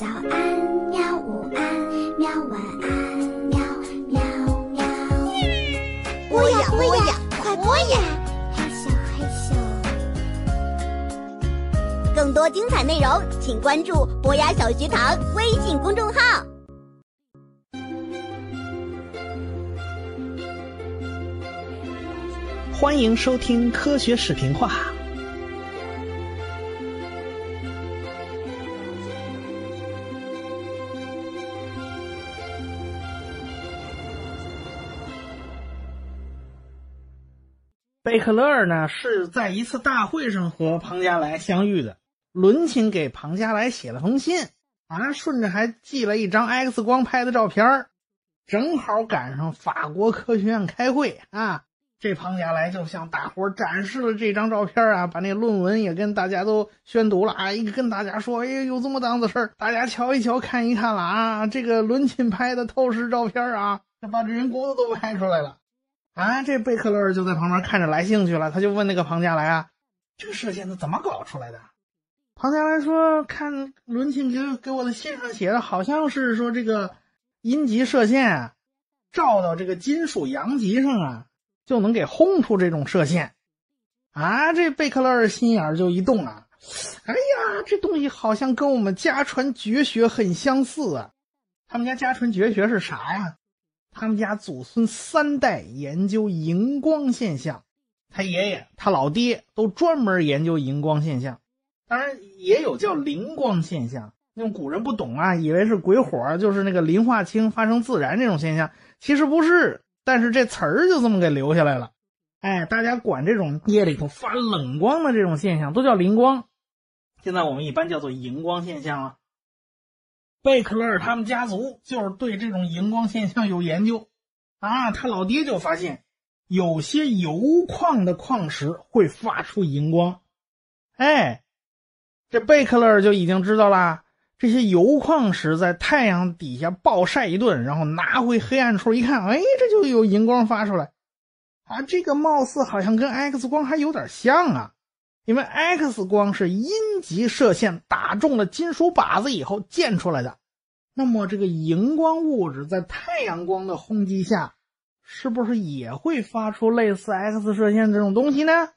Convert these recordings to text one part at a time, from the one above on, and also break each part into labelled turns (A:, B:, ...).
A: 早安，喵！午安，喵！晚安，喵喵喵！
B: 播呀播呀，快播呀！
A: 害羞害羞。
B: 更多精彩内容，请关注博雅小学堂微信公众号。
C: 欢迎收听科学视频化。贝克勒尔呢是在一次大会上和庞加莱相遇的，伦琴给庞加莱写了封信，啊，顺着还寄了一张 X 光拍的照片正好赶上法国科学院开会啊。这庞加莱就向大伙展示了这张照片啊，把那论文也跟大家都宣读了啊，一跟大家说，哎，有这么档子事儿，大家瞧一瞧，看一看了啊，这个伦琴拍的透视照片啊，把这人骨头都拍出来了。啊，这贝克勒就在旁边看着来兴趣了，他就问那个庞加莱啊：“这个射线是怎么搞出来的？”庞加莱说：“看伦琴给给我的信上写的，好像是说这个阴极射线啊，照到这个金属阳极上啊，就能给轰出这种射线。”啊，这贝克勒心眼就一动啊，哎呀，这东西好像跟我们家传绝学很相似啊！他们家家传绝学是啥呀？他们家祖孙三代研究荧光现象，他爷爷、他老爹都专门研究荧光现象，当然也有叫灵光现象。那种古人不懂啊，以为是鬼火，就是那个磷化氢发生自燃这种现象，其实不是。但是这词儿就这么给留下来了。哎，大家管这种夜里头发冷光的这种现象都叫灵光，现在我们一般叫做荧光现象了。贝克勒尔他们家族就是对这种荧光现象有研究啊，他老爹就发现有些铀矿的矿石会发出荧光，哎，这贝克勒尔就已经知道了，这些铀矿石在太阳底下暴晒一顿，然后拿回黑暗处一看，哎，这就有荧光发出来，啊，这个貌似好像跟 X 光还有点像啊。因为 X 光是阴极射线打中了金属靶子以后溅出来的，那么这个荧光物质在太阳光的轰击下，是不是也会发出类似 X 射线这种东西呢？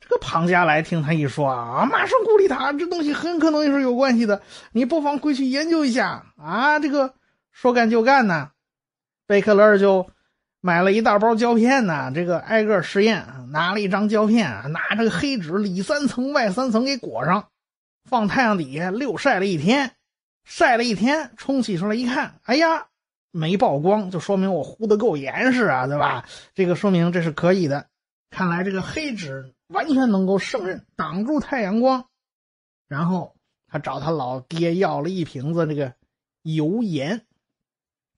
C: 这个庞加莱听他一说啊，马上鼓励他，这东西很可能也是有关系的，你不妨回去研究一下啊！这个说干就干呢，贝克勒尔就。买了一大包胶片呢，这个挨个试验，拿了一张胶片，拿这个黑纸里三层外三层给裹上，放太阳底下溜晒了一天，晒了一天，冲洗出来一看，哎呀，没曝光，就说明我糊的够严实啊，对吧？这个说明这是可以的，看来这个黑纸完全能够胜任，挡住太阳光。然后他找他老爹要了一瓶子这个油盐，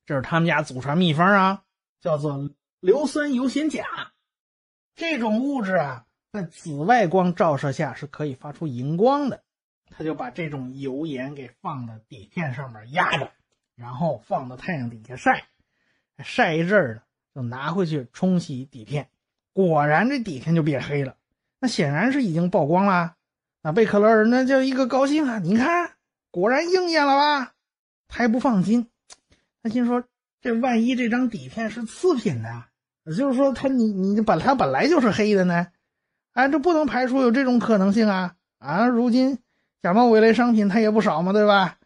C: 这是他们家祖传秘方啊。叫做硫酸铀酰钾，这种物质啊，在紫外光照射下是可以发出荧光的。他就把这种油盐给放到底片上面压着，然后放到太阳底下晒，晒一阵儿呢，就拿回去冲洗底片。果然这底片就变黑了，那显然是已经曝光了。那贝克勒尔那叫一个高兴啊，你看，果然应验了吧？他还不放心，他心说。这万一这张底片是次品呢？也就是说，它你你本它本来就是黑的呢？啊，这不能排除有这种可能性啊！啊，如今假冒伪劣商品它也不少嘛，对吧？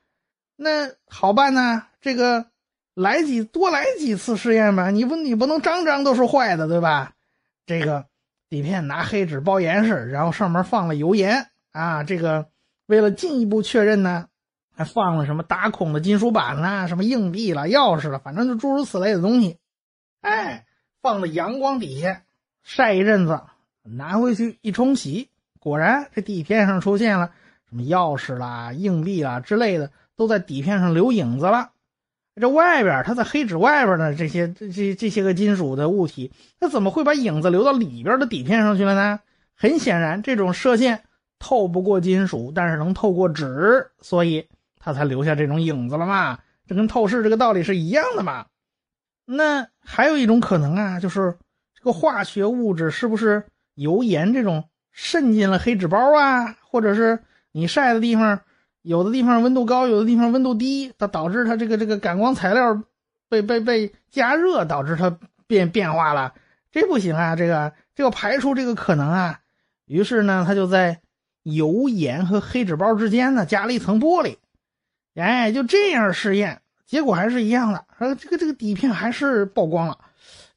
C: 那好办呢，这个来几多来几次试验吧。你不你不能张张都是坏的，对吧？这个底片拿黑纸包严实，然后上面放了油盐啊。这个为了进一步确认呢。还放了什么打孔的金属板啦，什么硬币啦、钥匙了，反正就诸如此类的东西。哎，放在阳光底下晒一阵子，拿回去一冲洗，果然这底片上出现了什么钥匙啦、硬币啦之类的，都在底片上留影子了。这外边，它在黑纸外边的这些这这这些个金属的物体，它怎么会把影子留到里边的底片上去了呢？很显然，这种射线透不过金属，但是能透过纸，所以。他才留下这种影子了嘛？这跟透视这个道理是一样的嘛？那还有一种可能啊，就是这个化学物质是不是油盐这种渗进了黑纸包啊？或者是你晒的地方有的地方温度高，有的地方温度低，它导致它这个这个感光材料被被被加热，导致它变变化了。这不行啊，这个这个排除这个可能啊。于是呢，他就在油盐和黑纸包之间呢加了一层玻璃。哎，就这样试验，结果还是一样的，说这个这个底片还是曝光了。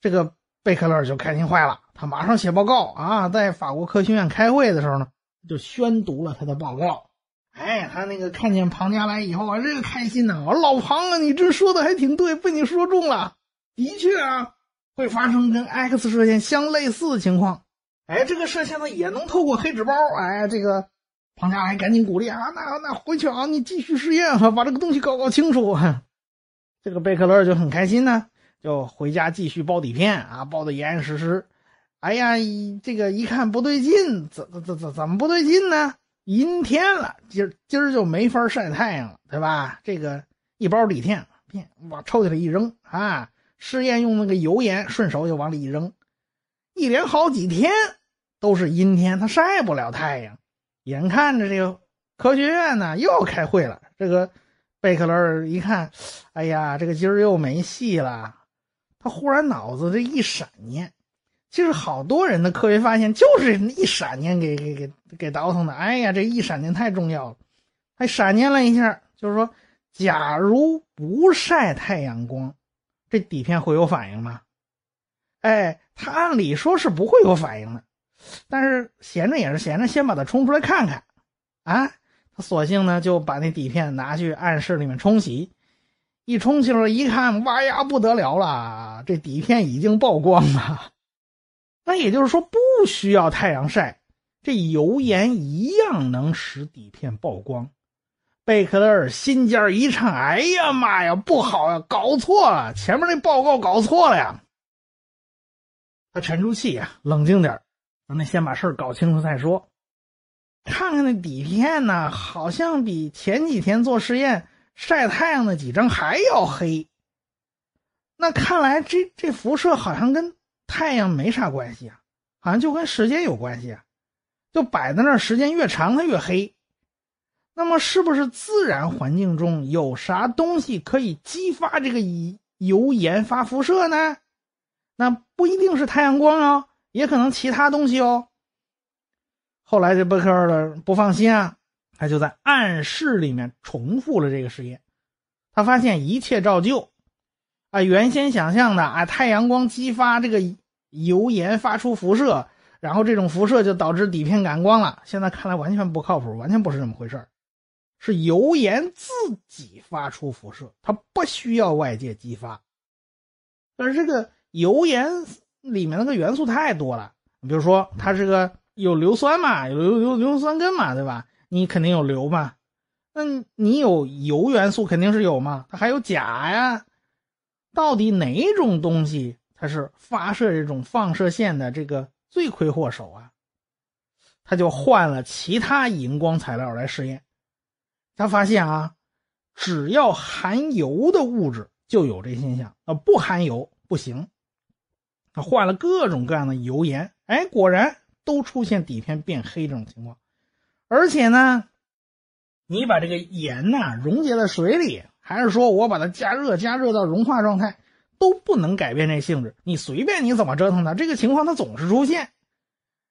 C: 这个贝克勒就开心坏了，他马上写报告啊，在法国科学院开会的时候呢，就宣读了他的报告。哎，他那个看见庞加莱以后啊，这个开心呢！我老庞啊，你这说的还挺对，被你说中了。的确啊，会发生跟 X 射线相类似的情况。哎，这个射线呢也能透过黑纸包。哎，这个庞加莱赶紧鼓励啊，那那回去啊，你继续试验，把这个东西搞搞清楚。这个贝克勒就很开心呢，就回家继续包底片啊，包的严严实实。哎呀，这个一看不对劲，怎怎怎怎怎么不对劲呢？阴天了，今儿今儿就没法晒太阳了，对吧？这个一包底片片往抽屉里一扔啊，试验用那个油盐，顺手就往里一扔，一连好几天都是阴天，它晒不了太阳。眼看着这个科学院呢又要开会了，这个贝克勒一看，哎呀，这个今儿又没戏了。他忽然脑子这一闪念。其实好多人的科学发现就是一闪念给给给给倒腾的。哎呀，这一闪念太重要了，还闪念了一下，就是说，假如不晒太阳光，这底片会有反应吗？哎，他按理说是不会有反应的，但是闲着也是闲着，先把它冲出来看看。啊，他索性呢就把那底片拿去暗室里面冲洗，一冲洗了，一看，哇呀不得了了，这底片已经曝光了。那也就是说，不需要太阳晒，这油盐一样能使底片曝光。贝克勒尔心尖一颤，哎呀妈呀，不好呀，搞错了，前面那报告搞错了呀。他沉住气呀，冷静点咱们先把事儿搞清楚再说。看看那底片呢，好像比前几天做实验晒太阳那几张还要黑。那看来这这辐射好像跟。太阳没啥关系啊，好像就跟时间有关系啊，就摆在那儿，时间越长它越黑。那么是不是自然环境中有啥东西可以激发这个油盐发辐射呢？那不一定是太阳光哦，也可能其他东西哦。后来这贝克尔不放心啊，他就在暗室里面重复了这个实验，他发现一切照旧。啊，原先想象的啊，太阳光激发这个油盐发出辐射，然后这种辐射就导致底片感光了。现在看来完全不靠谱，完全不是这么回事是油盐自己发出辐射，它不需要外界激发。但是这个油盐里面那个元素太多了，比如说它是个有硫酸嘛，有硫硫硫酸根嘛，对吧？你肯定有硫嘛，那你有铀元素肯定是有嘛，它还有钾呀。到底哪种东西它是发射这种放射线的这个罪魁祸首啊？他就换了其他荧光材料来试验，他发现啊，只要含油的物质就有这现象，啊不含油不行。他换了各种各样的油盐，哎，果然都出现底片变黑这种情况。而且呢，你把这个盐呐溶解在水里。还是说我把它加热，加热到融化状态，都不能改变这性质。你随便你怎么折腾它，这个情况它总是出现。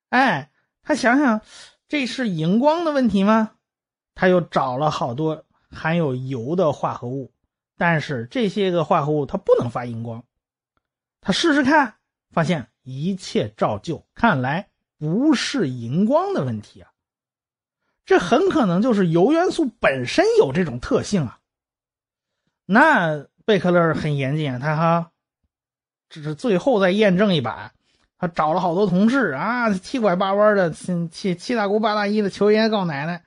C: 哎，他想想，这是荧光的问题吗？他又找了好多含有油的化合物，但是这些个化合物它不能发荧光。他试试看，发现一切照旧。看来不是荧光的问题啊，这很可能就是铀元素本身有这种特性啊。那贝克勒很严谨，他哈，只是最后再验证一把，他找了好多同事啊，七拐八弯的，七七大姑八大姨的求爷爷告奶奶，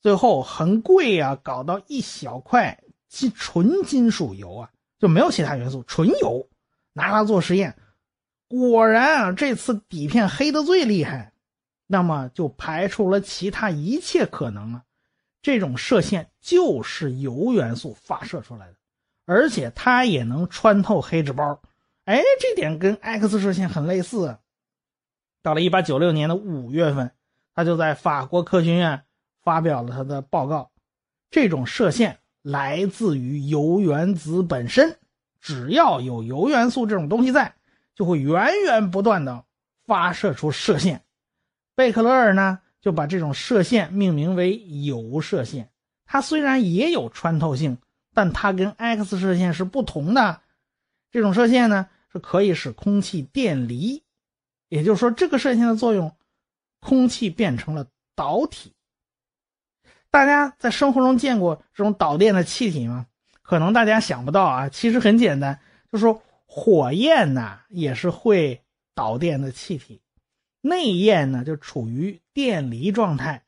C: 最后很贵啊，搞到一小块金纯金属油啊，就没有其他元素，纯油，拿它做实验，果然啊，这次底片黑的最厉害，那么就排除了其他一切可能啊，这种射线就是铀元素发射出来的。而且它也能穿透黑纸包，哎，这点跟 X 射线很类似。到了1896年的五月份，他就在法国科学院发表了他的报告，这种射线来自于铀原子本身，只要有铀元素这种东西在，就会源源不断的发射出射线。贝克勒尔呢就把这种射线命名为铀射线。它虽然也有穿透性，但它跟 X 射线是不同的。这种射线呢是可以使空气电离，也就是说，这个射线的作用，空气变成了导体。大家在生活中见过这种导电的气体吗？可能大家想不到啊，其实很简单，就是说火焰呢也是会导电的气体，内焰呢就处于电离状态。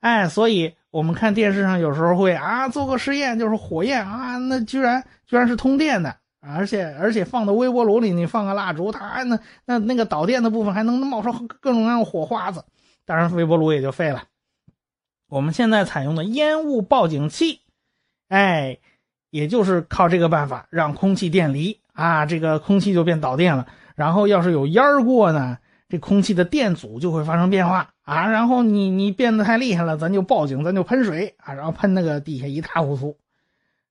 C: 哎，所以。我们看电视上有时候会啊做个实验，就是火焰啊，那居然居然是通电的，而且而且放到微波炉里，你放个蜡烛，它那那那个导电的部分还能冒出各种各样的火花子，当然微波炉也就废了。我们现在采用的烟雾报警器，哎，也就是靠这个办法让空气电离啊，这个空气就变导电了。然后要是有烟儿过呢？这空气的电阻就会发生变化啊，然后你你变得太厉害了，咱就报警，咱就喷水啊，然后喷那个地下一塌糊涂。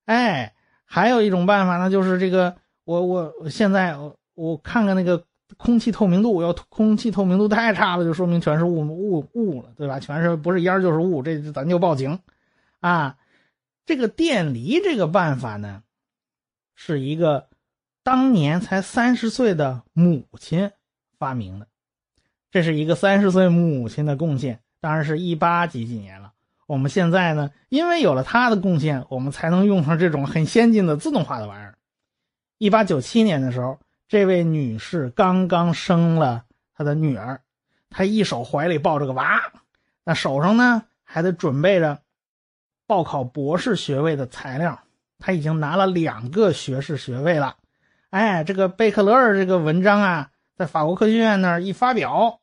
C: 哎，还有一种办法呢，就是这个我我现在我我看看那个空气透明度，要空气透明度太差了，就说明全是雾雾雾了，对吧？全是不是烟就是雾，这咱就报警啊。这个电离这个办法呢，是一个当年才三十岁的母亲发明的。这是一个三十岁母亲的贡献，当然是一八几几年了。我们现在呢，因为有了她的贡献，我们才能用上这种很先进的自动化的玩意儿。一八九七年的时候，这位女士刚刚生了她的女儿，她一手怀里抱着个娃，那手上呢还得准备着报考博士学位的材料。她已经拿了两个学士学位了。哎，这个贝克勒尔这个文章啊，在法国科学院那儿一发表。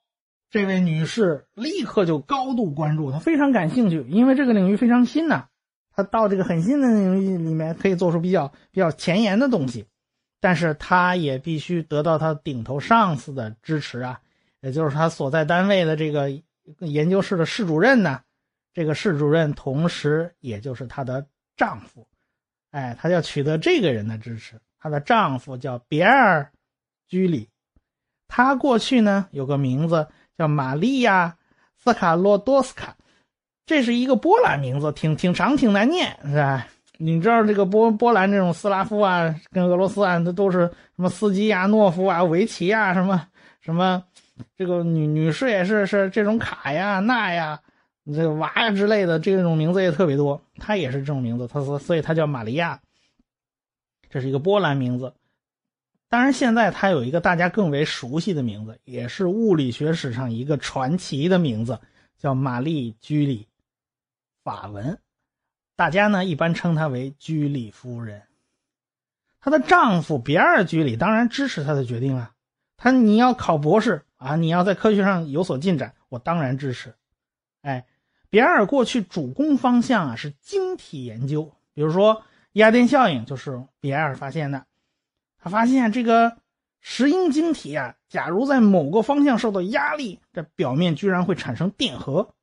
C: 这位女士立刻就高度关注，她非常感兴趣，因为这个领域非常新呐。她到这个很新的领域里面，可以做出比较比较前沿的东西，但是她也必须得到她顶头上司的支持啊，也就是她所在单位的这个研究室的室主任呢。这个室主任同时也就是她的丈夫，哎，她要取得这个人的支持。她的丈夫叫别尔·居里，她过去呢有个名字。叫玛利亚·斯卡洛多斯卡，这是一个波兰名字，挺挺长，挺难念，是吧？你知道这个波波兰这种斯拉夫啊，跟俄罗斯啊，它都是什么斯基亚诺夫啊、维奇啊，什么什么，这个女女士也是是这种卡呀、娜呀、这个娃呀之类的，这种名字也特别多。她也是这种名字，她说，所以她叫玛利亚。这是一个波兰名字。当然，现在他有一个大家更为熟悉的名字，也是物理学史上一个传奇的名字，叫玛丽居里。法文，大家呢一般称她为居里夫人。她的丈夫比尔居里当然支持她的决定啊。他你要考博士啊，你要在科学上有所进展，我当然支持。哎，比尔过去主攻方向啊是晶体研究，比如说压电效应就是比埃尔发现的。他发现这个石英晶体啊，假如在某个方向受到压力，这表面居然会产生电荷，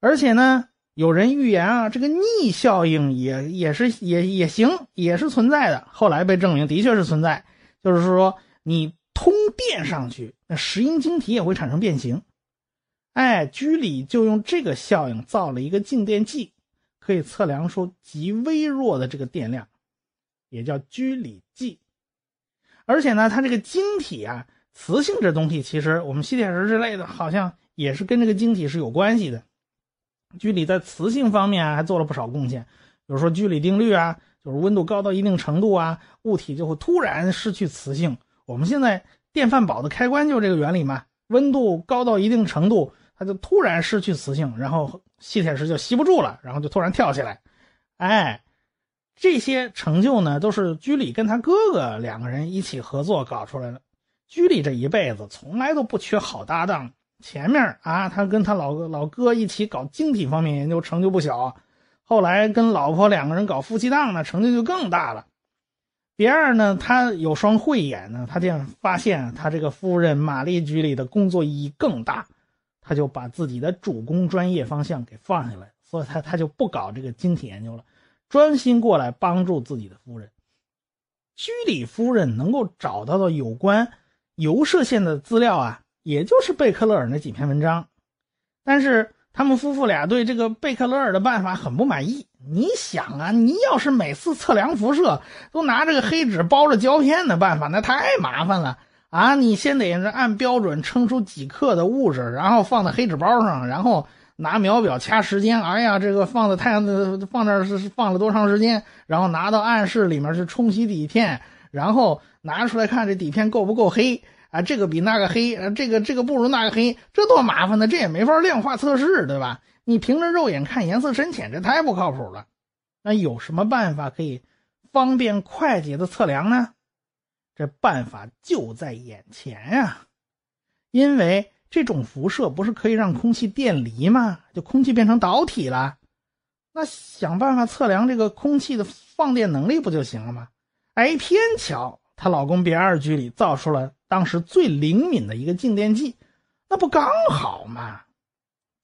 C: 而且呢，有人预言啊，这个逆效应也也是也也行，也是存在的。后来被证明的确是存在，就是说你通电上去，那石英晶体也会产生变形。哎，居里就用这个效应造了一个静电计，可以测量出极微弱的这个电量，也叫居里计。而且呢，它这个晶体啊，磁性这东西，其实我们吸铁石之类的，好像也是跟这个晶体是有关系的。居里在磁性方面还做了不少贡献，比如说居里定律啊，就是温度高到一定程度啊，物体就会突然失去磁性。我们现在电饭煲的开关就这个原理嘛，温度高到一定程度，他就突然失去磁性，然后吸铁石就吸不住了，然后就突然跳起来，哎。这些成就呢，都是居里跟他哥哥两个人一起合作搞出来的。居里这一辈子从来都不缺好搭档。前面啊，他跟他老老哥一起搞晶体方面研究，成就不小。后来跟老婆两个人搞夫妻档呢，成就就更大了。第二呢，他有双慧眼呢，他这样发现他这个夫人玛丽居里的工作意义更大，他就把自己的主攻专业方向给放下来，所以他他就不搞这个晶体研究了，专心过来帮助自己的夫人。居里夫人能够找到的有关游射线的资料啊，也就是贝克勒尔那几篇文章，但是他们夫妇俩对这个贝克勒尔的办法很不满意。你想啊，你要是每次测量辐射都拿这个黑纸包着胶片的办法，那太麻烦了啊！你先得按标准称出几克的物质，然后放在黑纸包上，然后拿秒表掐时间。哎呀，这个放在太阳的放那是放了多长时间？然后拿到暗室里面去冲洗底片，然后拿出来看这底片够不够黑啊？这个比那个黑，这个这个不如那个黑，这多麻烦呢！这也没法量化测试，对吧？你凭着肉眼看颜色深浅，这太不靠谱了。那有什么办法可以方便快捷的测量呢？这办法就在眼前呀！因为这种辐射不是可以让空气电离吗？就空气变成导体了。那想办法测量这个空气的放电能力不就行了吗？哎，偏巧她老公别尔居里造出了当时最灵敏的一个静电计，那不刚好吗？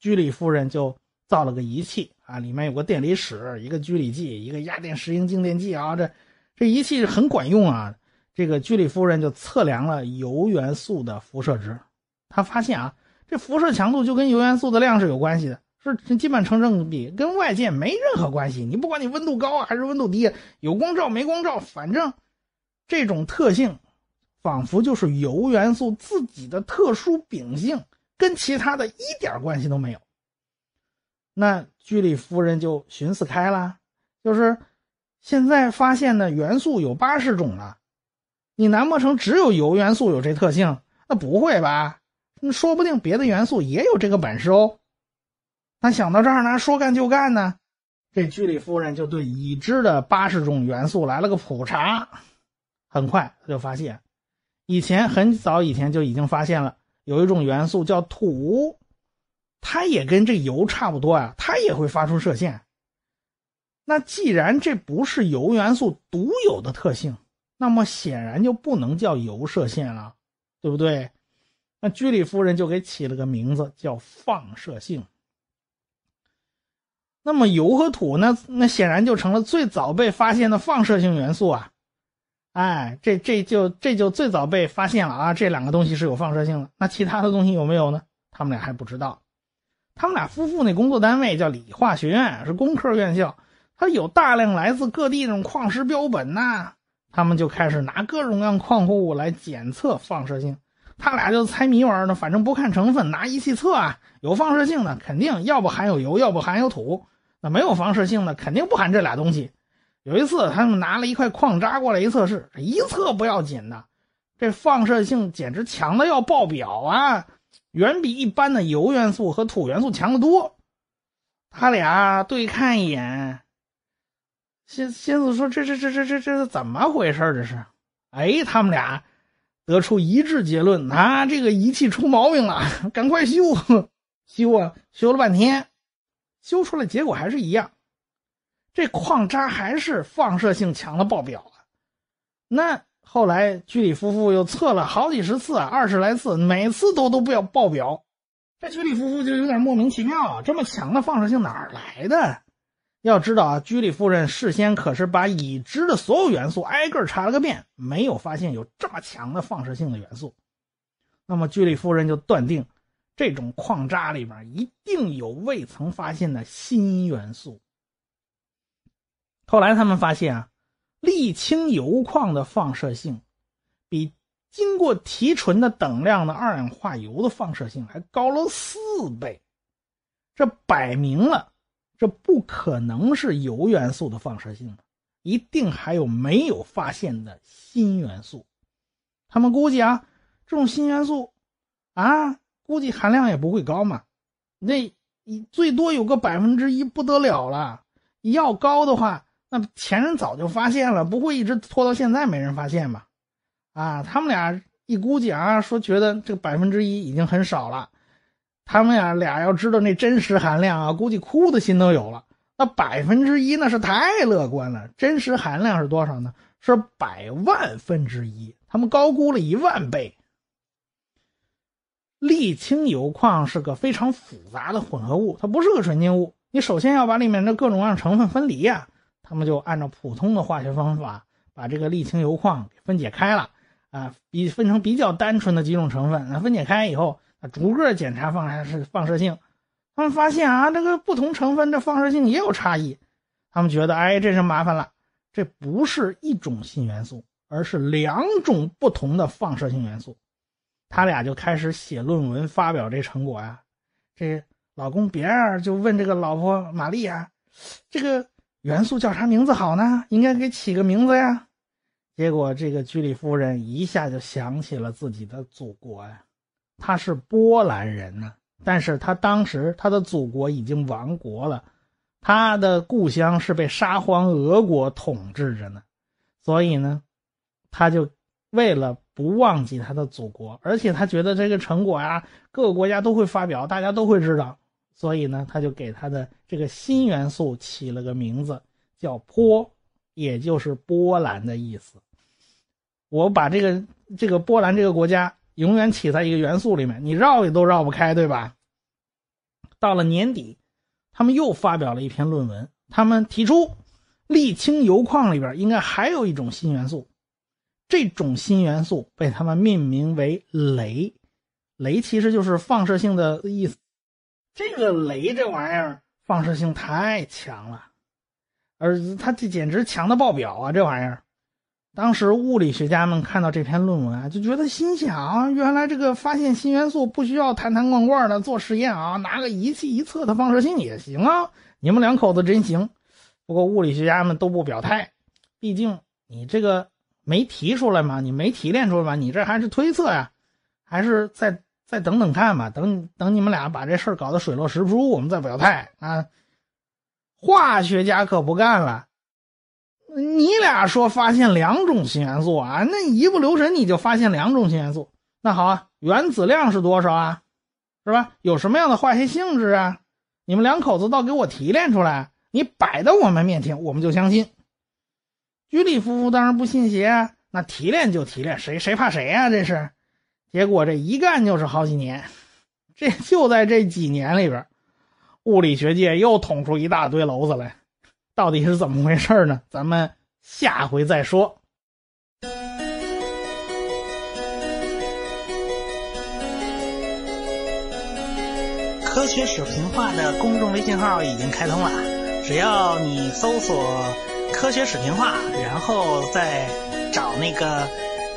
C: 居里夫人就造了个仪器啊，里面有个电离室，一个居里计，一个压电石英静电计啊，这这仪器很管用啊。这个居里夫人就测量了铀元素的辐射值，她发现啊，这辐射强度就跟铀元素的量是有关系的，是基本成正比，跟外界没任何关系。你不管你温度高啊还是温度低，有光照没光照，反正这种特性仿佛就是铀元素自己的特殊秉性。跟其他的一点关系都没有。那居里夫人就寻思开了，就是现在发现的元素有八十种了，你难不成只有铀元素有这特性？那不会吧？那说不定别的元素也有这个本事哦。那想到这儿呢，说干就干呢，这居里夫人就对已知的八十种元素来了个普查。很快他就发现，以前很早以前就已经发现了。有一种元素叫土，它也跟这铀差不多啊，它也会发出射线。那既然这不是铀元素独有的特性，那么显然就不能叫铀射线了，对不对？那居里夫人就给起了个名字叫放射性。那么铀和土呢？那显然就成了最早被发现的放射性元素啊。哎，这这就这就最早被发现了啊！这两个东西是有放射性的，那其他的东西有没有呢？他们俩还不知道。他们俩夫妇那工作单位叫理化学院，是工科院校，它有大量来自各地那种矿石标本呐。他们就开始拿各种各样矿物来检测放射性。他俩就猜谜玩呢，反正不看成分，拿仪器测啊，有放射性的肯定要不含有油，要不含有土；那没有放射性的肯定不含这俩东西。有一次，他们拿了一块矿渣过来一测试，一测不要紧的，这放射性简直强的要爆表啊，远比一般的铀元素和土元素强得多。他俩对看一眼，心心思说：“这这这这这这是怎么回事？这是？”哎，他们俩得出一致结论：啊，这个仪器出毛病了，赶快修修啊！修了半天，修出来结果还是一样。这矿渣还是放射性强的爆表啊！那后来居里夫妇又测了好几十次，二十来次，每次都都不要爆表。这居里夫妇就有点莫名其妙啊，这么强的放射性哪儿来的？要知道啊，居里夫人事先可是把已知的所有元素挨个查了个遍，没有发现有这么强的放射性的元素。那么居里夫人就断定，这种矿渣里边一定有未曾发现的新元素。后来他们发现啊，沥青油矿的放射性比经过提纯的等量的二氧化铀的放射性还高了四倍，这摆明了这不可能是铀元素的放射性，一定还有没有发现的新元素。他们估计啊，这种新元素啊，估计含量也不会高嘛，那最多有个百分之一不得了了，要高的话。那前人早就发现了，不会一直拖到现在没人发现吧？啊，他们俩一估计啊，说觉得这个百分之一已经很少了。他们俩俩要知道那真实含量啊，估计哭的心都有了。那百分之一那是太乐观了，真实含量是多少呢？是百万分之一，他们高估了一万倍。沥青铀矿是个非常复杂的混合物，它不是个纯净物。你首先要把里面的各种各样成分分离呀。他们就按照普通的化学方法，把这个沥青铀矿给分解开了啊，比分成比较单纯的几种成分。那分解开以后，逐个检查放射放射性，他们发现啊，这个不同成分的放射性也有差异。他们觉得，哎，这是麻烦了，这不是一种新元素，而是两种不同的放射性元素。他俩就开始写论文发表这成果呀。这老公比尔就问这个老婆玛丽啊，这个。元素叫啥名字好呢？应该给起个名字呀。结果这个居里夫人一下就想起了自己的祖国呀，他是波兰人呢，但是他当时他的祖国已经亡国了，他的故乡是被沙皇俄国统治着呢，所以呢，他就为了不忘记他的祖国，而且他觉得这个成果呀，各个国家都会发表，大家都会知道。所以呢，他就给他的这个新元素起了个名字，叫波，也就是波兰的意思。我把这个这个波兰这个国家永远起在一个元素里面，你绕也都绕不开，对吧？到了年底，他们又发表了一篇论文，他们提出沥青铀矿里边应该还有一种新元素，这种新元素被他们命名为镭，镭其实就是放射性的意思。这个镭这玩意儿放射性太强了，而它这简直强的爆表啊！这玩意儿，当时物理学家们看到这篇论文啊，就觉得心想：原来这个发现新元素不需要坛坛罐罐的做实验啊，拿个仪器一测它放射性也行啊！你们两口子真行。不过物理学家们都不表态，毕竟你这个没提出来嘛，你没提炼出来嘛，你这还是推测呀，还是再。再等等看吧，等等你们俩把这事儿搞得水落石出，我们再表态啊！化学家可不干了，你俩说发现两种新元素啊，那一不留神你就发现两种新元素，那好啊，原子量是多少啊？是吧？有什么样的化学性质啊？你们两口子倒给我提炼出来，你摆在我们面前，我们就相信。居里夫妇当然不信邪啊，那提炼就提炼，谁谁怕谁呀？这是。结果这一干就是好几年，这就在这几年里边，物理学界又捅出一大堆娄子来，到底是怎么回事呢？咱们下回再说。科学史评话的公众微信号已经开通了，只要你搜索“科学史评话”，然后再找那个。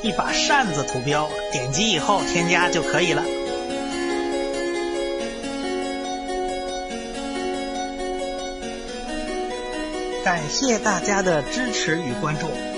C: 一把扇子图标，点击以后添加就可以了。感谢大家的支持与关注。